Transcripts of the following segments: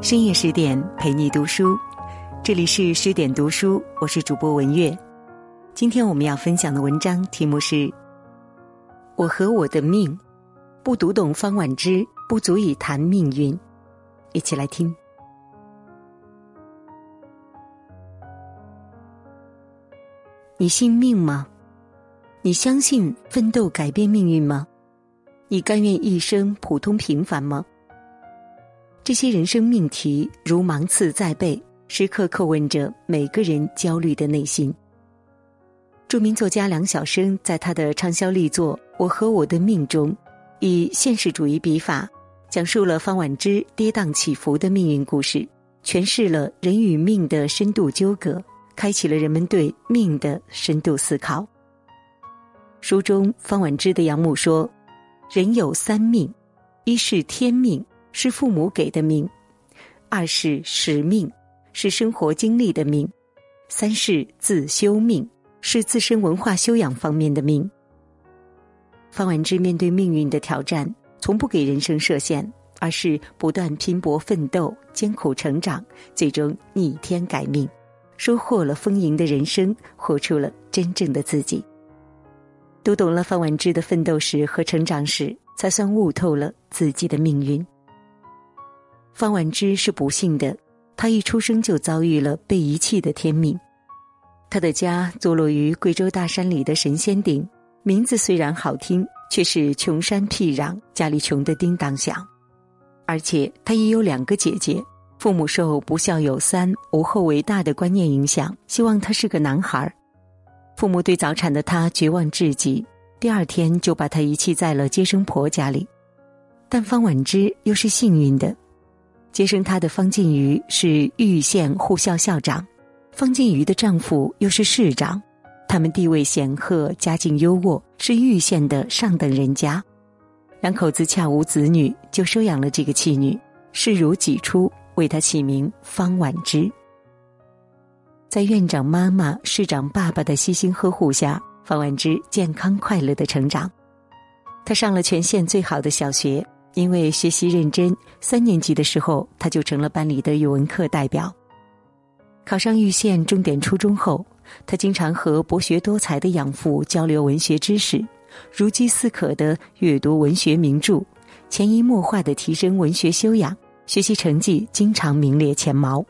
深夜十点陪你读书，这里是十点读书，我是主播文月。今天我们要分享的文章题目是《我和我的命》，不读懂方婉之，不足以谈命运。一起来听。你信命吗？你相信奋斗改变命运吗？你甘愿一生普通平凡吗？这些人生命题如芒刺在背，时刻叩问着每个人焦虑的内心。著名作家梁晓声在他的畅销力作《我和我的命》中，以现实主义笔法，讲述了方婉之跌宕起伏的命运故事，诠释了人与命的深度纠葛，开启了人们对命的深度思考。书中，方婉之的养母说：“人有三命，一是天命。”是父母给的命，二是使命，是生活经历的命，三是自修命，是自身文化修养方面的命。方婉之面对命运的挑战，从不给人生设限，而是不断拼搏奋斗、艰苦成长，最终逆天改命，收获了丰盈的人生，活出了真正的自己。读懂了方婉之的奋斗史和成长史，才算悟透了自己的命运。方婉之是不幸的，她一出生就遭遇了被遗弃的天命。她的家坐落于贵州大山里的神仙顶，名字虽然好听，却是穷山僻壤，家里穷得叮当响。而且她也有两个姐姐，父母受“不孝有三，无后为大”的观念影响，希望他是个男孩。父母对早产的他绝望至极，第二天就把他遗弃在了接生婆家里。但方婉之又是幸运的。接生她的方靖瑜是玉县护校校长，方靖瑜的丈夫又是市长，他们地位显赫，家境优渥，是玉县的上等人家。两口子恰无子女，就收养了这个妻女，视如己出，为她起名方婉之。在院长妈妈、市长爸爸的悉心呵护下，方婉之健康快乐的成长。她上了全县最好的小学。因为学习认真，三年级的时候他就成了班里的语文课代表。考上玉县重点初中后，他经常和博学多才的养父交流文学知识，如饥似渴的阅读文学名著，潜移默化的提升文学修养，学习成绩经常名列前茅。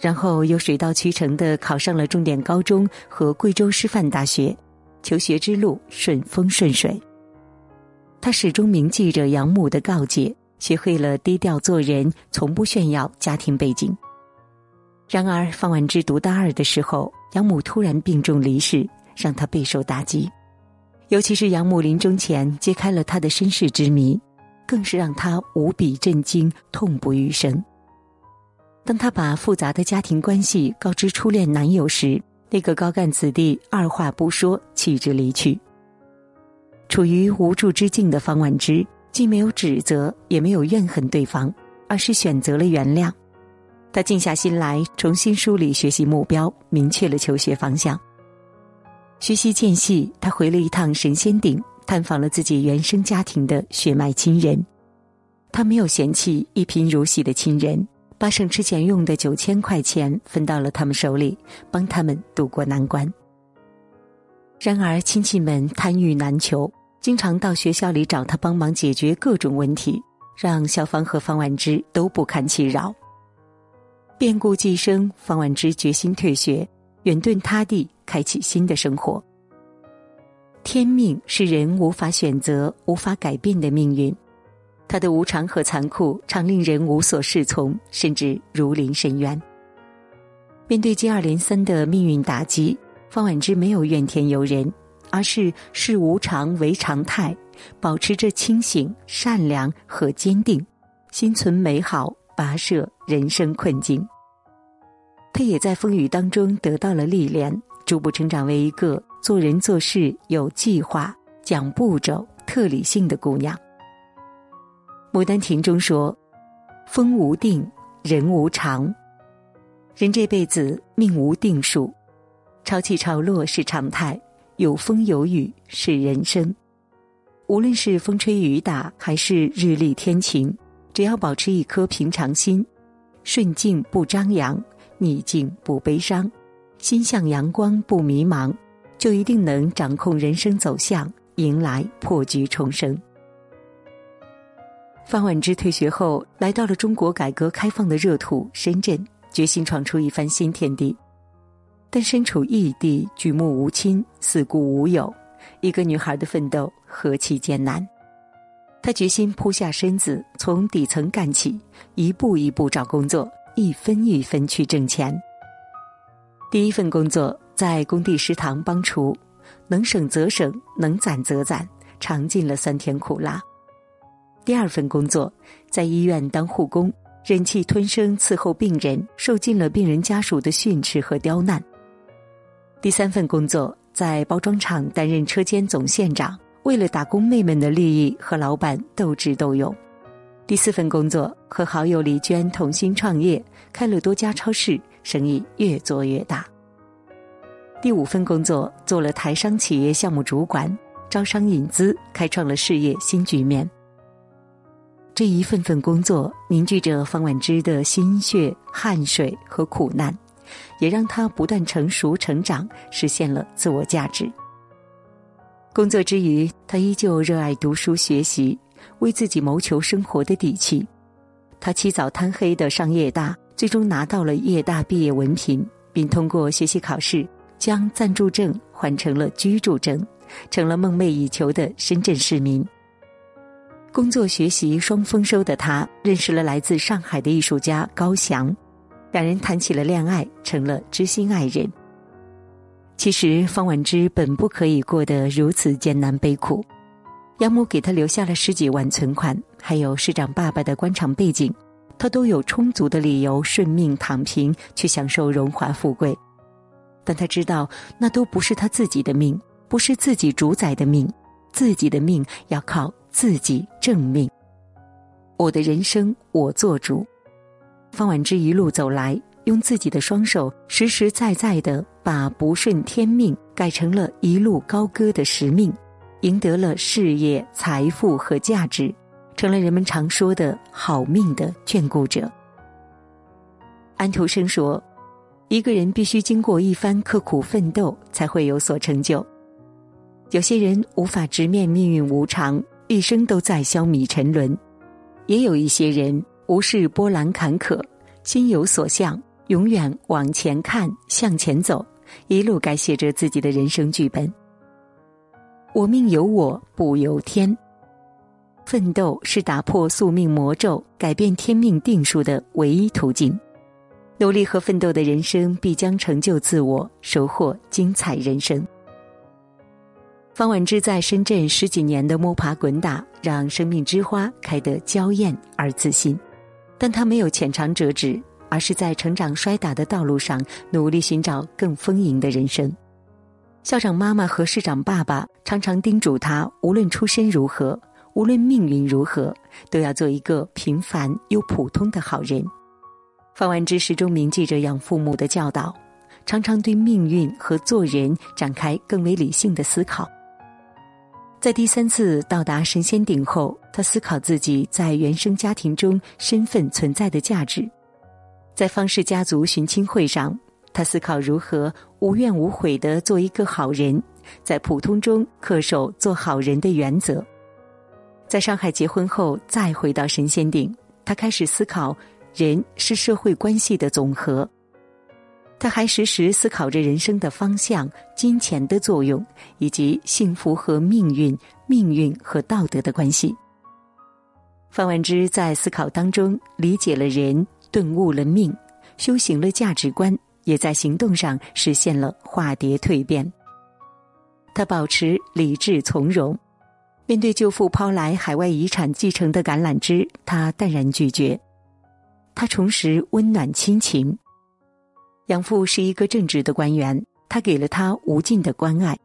然后又水到渠成的考上了重点高中和贵州师范大学，求学之路顺风顺水。他始终铭记着养母的告诫，学会了低调做人，从不炫耀家庭背景。然而，方婉之读大二的时候，养母突然病重离世，让他备受打击。尤其是养母临终前揭开了他的身世之谜，更是让他无比震惊、痛不欲生。当他把复杂的家庭关系告知初恋男友时，那个高干子弟二话不说弃之离去。处于无助之境的方婉之，既没有指责，也没有怨恨对方，而是选择了原谅。他静下心来，重新梳理学习目标，明确了求学方向。学习间隙，他回了一趟神仙顶，探访了自己原生家庭的血脉亲人。他没有嫌弃一贫如洗的亲人，把省吃俭用的九千块钱分到了他们手里，帮他们渡过难关。然而，亲戚们贪欲难求。经常到学校里找他帮忙解决各种问题，让校方和方婉之都不堪其扰。变故既生，方婉之决心退学，远遁他地，开启新的生活。天命是人无法选择、无法改变的命运，它的无常和残酷常令人无所适从，甚至如临深渊。面对接二连三的命运打击，方婉之没有怨天尤人。而是视无常为常态，保持着清醒、善良和坚定，心存美好，跋涉人生困境。他也在风雨当中得到了历练，逐步成长为一个做人做事有计划、讲步骤、特理性的姑娘。《牡丹亭》中说：“风无定，人无常。人这辈子命无定数，潮起潮落是常态。”有风有雨是人生，无论是风吹雨打还是日丽天晴，只要保持一颗平常心，顺境不张扬，逆境不悲伤，心向阳光不迷茫，就一定能掌控人生走向，迎来破局重生。方婉之退学后，来到了中国改革开放的热土深圳，决心闯出一番新天地。但身处异地，举目无亲，四顾无友，一个女孩的奋斗何其艰难！她决心扑下身子，从底层干起，一步一步找工作，一分一分去挣钱。第一份工作在工地食堂帮厨，能省则省，能攒则攒，尝尽了酸甜苦辣。第二份工作在医院当护工，忍气吞声伺候病人，受尽了病人家属的训斥和刁难。第三份工作在包装厂担任车间总线长，为了打工妹们的利益和老板斗智斗勇。第四份工作和好友李娟同心创业，开了多家超市，生意越做越大。第五份工作做了台商企业项目主管，招商引资，开创了事业新局面。这一份份工作凝聚着方婉之的心血、汗水和苦难。也让他不断成熟成长，实现了自我价值。工作之余，他依旧热爱读书学习，为自己谋求生活的底气。他起早贪黑的上夜大，最终拿到了夜大毕业文凭，并通过学习考试，将暂住证换成了居住证，成了梦寐以求的深圳市民。工作学习双丰收的他，认识了来自上海的艺术家高翔。两人谈起了恋爱，成了知心爱人。其实方婉之本不可以过得如此艰难悲苦，养母给他留下了十几万存款，还有市长爸爸的官场背景，他都有充足的理由顺命躺平，去享受荣华富贵。但他知道，那都不是他自己的命，不是自己主宰的命，自己的命要靠自己正命。我的人生我做主。方婉之一路走来，用自己的双手实实在在的把不顺天命改成了一路高歌的使命，赢得了事业、财富和价值，成了人们常说的好命的眷顾者。安徒生说：“一个人必须经过一番刻苦奋斗，才会有所成就。有些人无法直面命运无常，一生都在消弭沉沦；也有一些人。”无视波澜坎坷，心有所向，永远往前看，向前走，一路改写着自己的人生剧本。我命由我不由天，奋斗是打破宿命魔咒、改变天命定数的唯一途径。努力和奋斗的人生，必将成就自我，收获精彩人生。方婉之在深圳十几年的摸爬滚打，让生命之花开得娇艳而自信。但他没有浅尝辄止，而是在成长摔打的道路上努力寻找更丰盈的人生。校长妈妈和市长爸爸常常叮嘱他：无论出身如何，无论命运如何，都要做一个平凡又普通的好人。方万之始终铭记着养父母的教导，常常对命运和做人展开更为理性的思考。在第三次到达神仙顶后，他思考自己在原生家庭中身份存在的价值。在方氏家族寻亲会上，他思考如何无怨无悔的做一个好人，在普通中恪守做好人的原则。在上海结婚后，再回到神仙顶，他开始思考：人是社会关系的总和。他还时时思考着人生的方向、金钱的作用，以及幸福和命运、命运和道德的关系。方万之在思考当中理解了人，顿悟了命，修行了价值观，也在行动上实现了化蝶蜕变。他保持理智从容，面对舅父抛来海外遗产继承的橄榄枝，他淡然拒绝。他重拾温暖亲情。养父是一个正直的官员，他给了他无尽的关爱，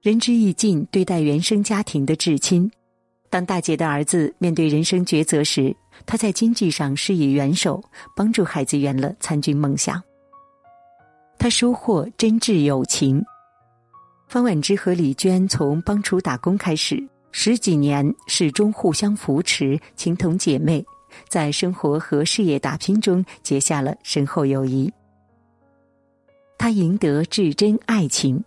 仁至义尽对待原生家庭的至亲。当大姐的儿子面对人生抉择时，他在经济上施以援手，帮助孩子圆了参军梦想。他收获真挚友情。方婉之和李娟从帮厨打工开始，十几年始终互相扶持，情同姐妹，在生活和事业打拼中结下了深厚友谊。他赢得至真爱情，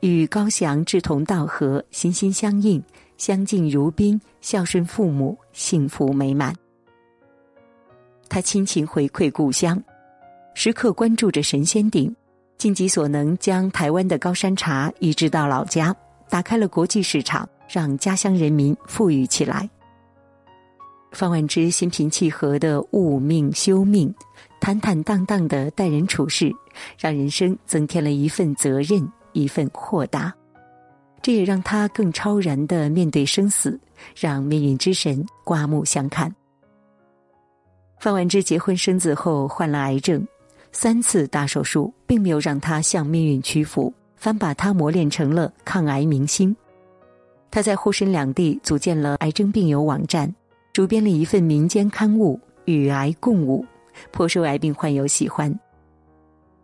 与高翔志同道合，心心相印，相敬如宾，孝顺父母，幸福美满。他亲情回馈故乡，时刻关注着神仙顶，尽己所能将台湾的高山茶移植到老家，打开了国际市场，让家乡人民富裕起来。方万之心平气和的悟命修命，坦坦荡荡的待人处事，让人生增添了一份责任，一份豁达。这也让他更超然的面对生死，让命运之神刮目相看。方万之结婚生子后患了癌症，三次大手术并没有让他向命运屈服，反把他磨练成了抗癌明星。他在沪深两地组建了癌症病友网站。主编了一份民间刊物《与癌共舞》，颇受癌病患友喜欢。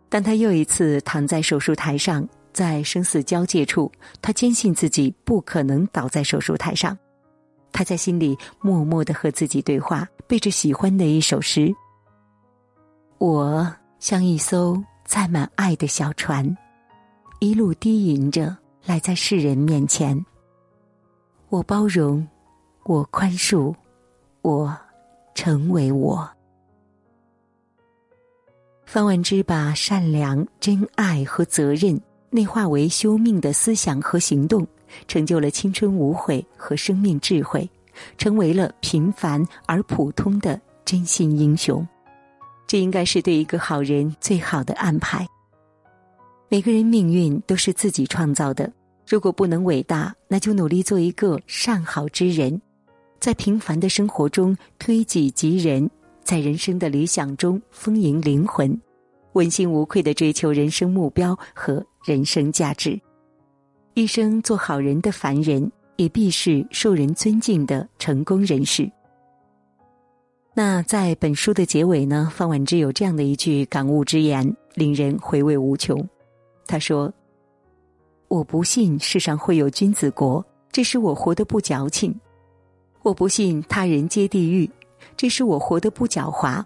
当他又一次躺在手术台上，在生死交界处，他坚信自己不可能倒在手术台上。他在心里默默的和自己对话，背着喜欢的一首诗：“我像一艘载满爱的小船，一路低吟着来在世人面前。我包容，我宽恕。”我，成为我。方万之把善良、真爱和责任内化为修命的思想和行动，成就了青春无悔和生命智慧，成为了平凡而普通的真心英雄。这应该是对一个好人最好的安排。每个人命运都是自己创造的，如果不能伟大，那就努力做一个善好之人。在平凡的生活中推己及人，在人生的理想中丰盈灵魂，问心无愧的追求人生目标和人生价值，一生做好人的凡人，也必是受人尊敬的成功人士。那在本书的结尾呢？方婉之有这样的一句感悟之言，令人回味无穷。他说：“我不信世上会有君子国，这是我活得不矫情。”我不信他人皆地狱，这是我活得不狡猾。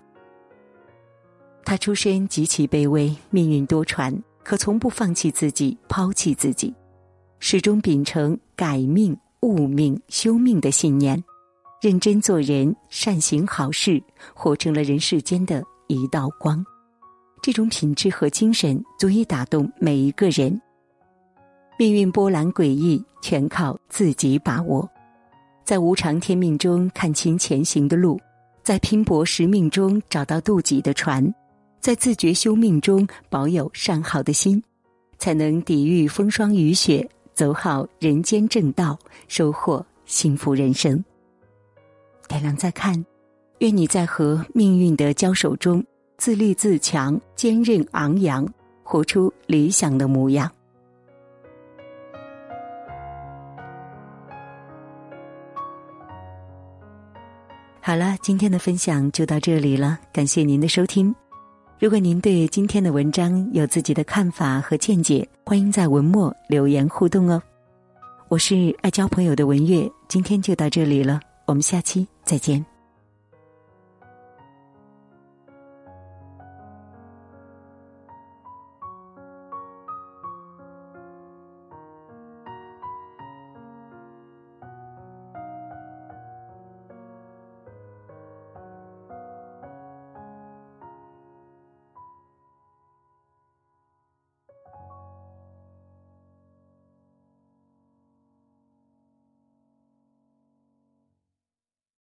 他出身极其卑微，命运多舛，可从不放弃自己，抛弃自己，始终秉承改命、悟命、修命的信念，认真做人，善行好事，活成了人世间的一道光。这种品质和精神，足以打动每一个人。命运波澜诡异，全靠自己把握。在无常天命中看清前行的路，在拼搏时命中找到渡己的船，在自觉修命中保有善好的心，才能抵御风霜雨雪，走好人间正道，收获幸福人生。点亮再看，愿你在和命运的交手中自立自强，坚韧昂扬，活出理想的模样。好了，今天的分享就到这里了，感谢您的收听。如果您对今天的文章有自己的看法和见解，欢迎在文末留言互动哦。我是爱交朋友的文月，今天就到这里了，我们下期再见。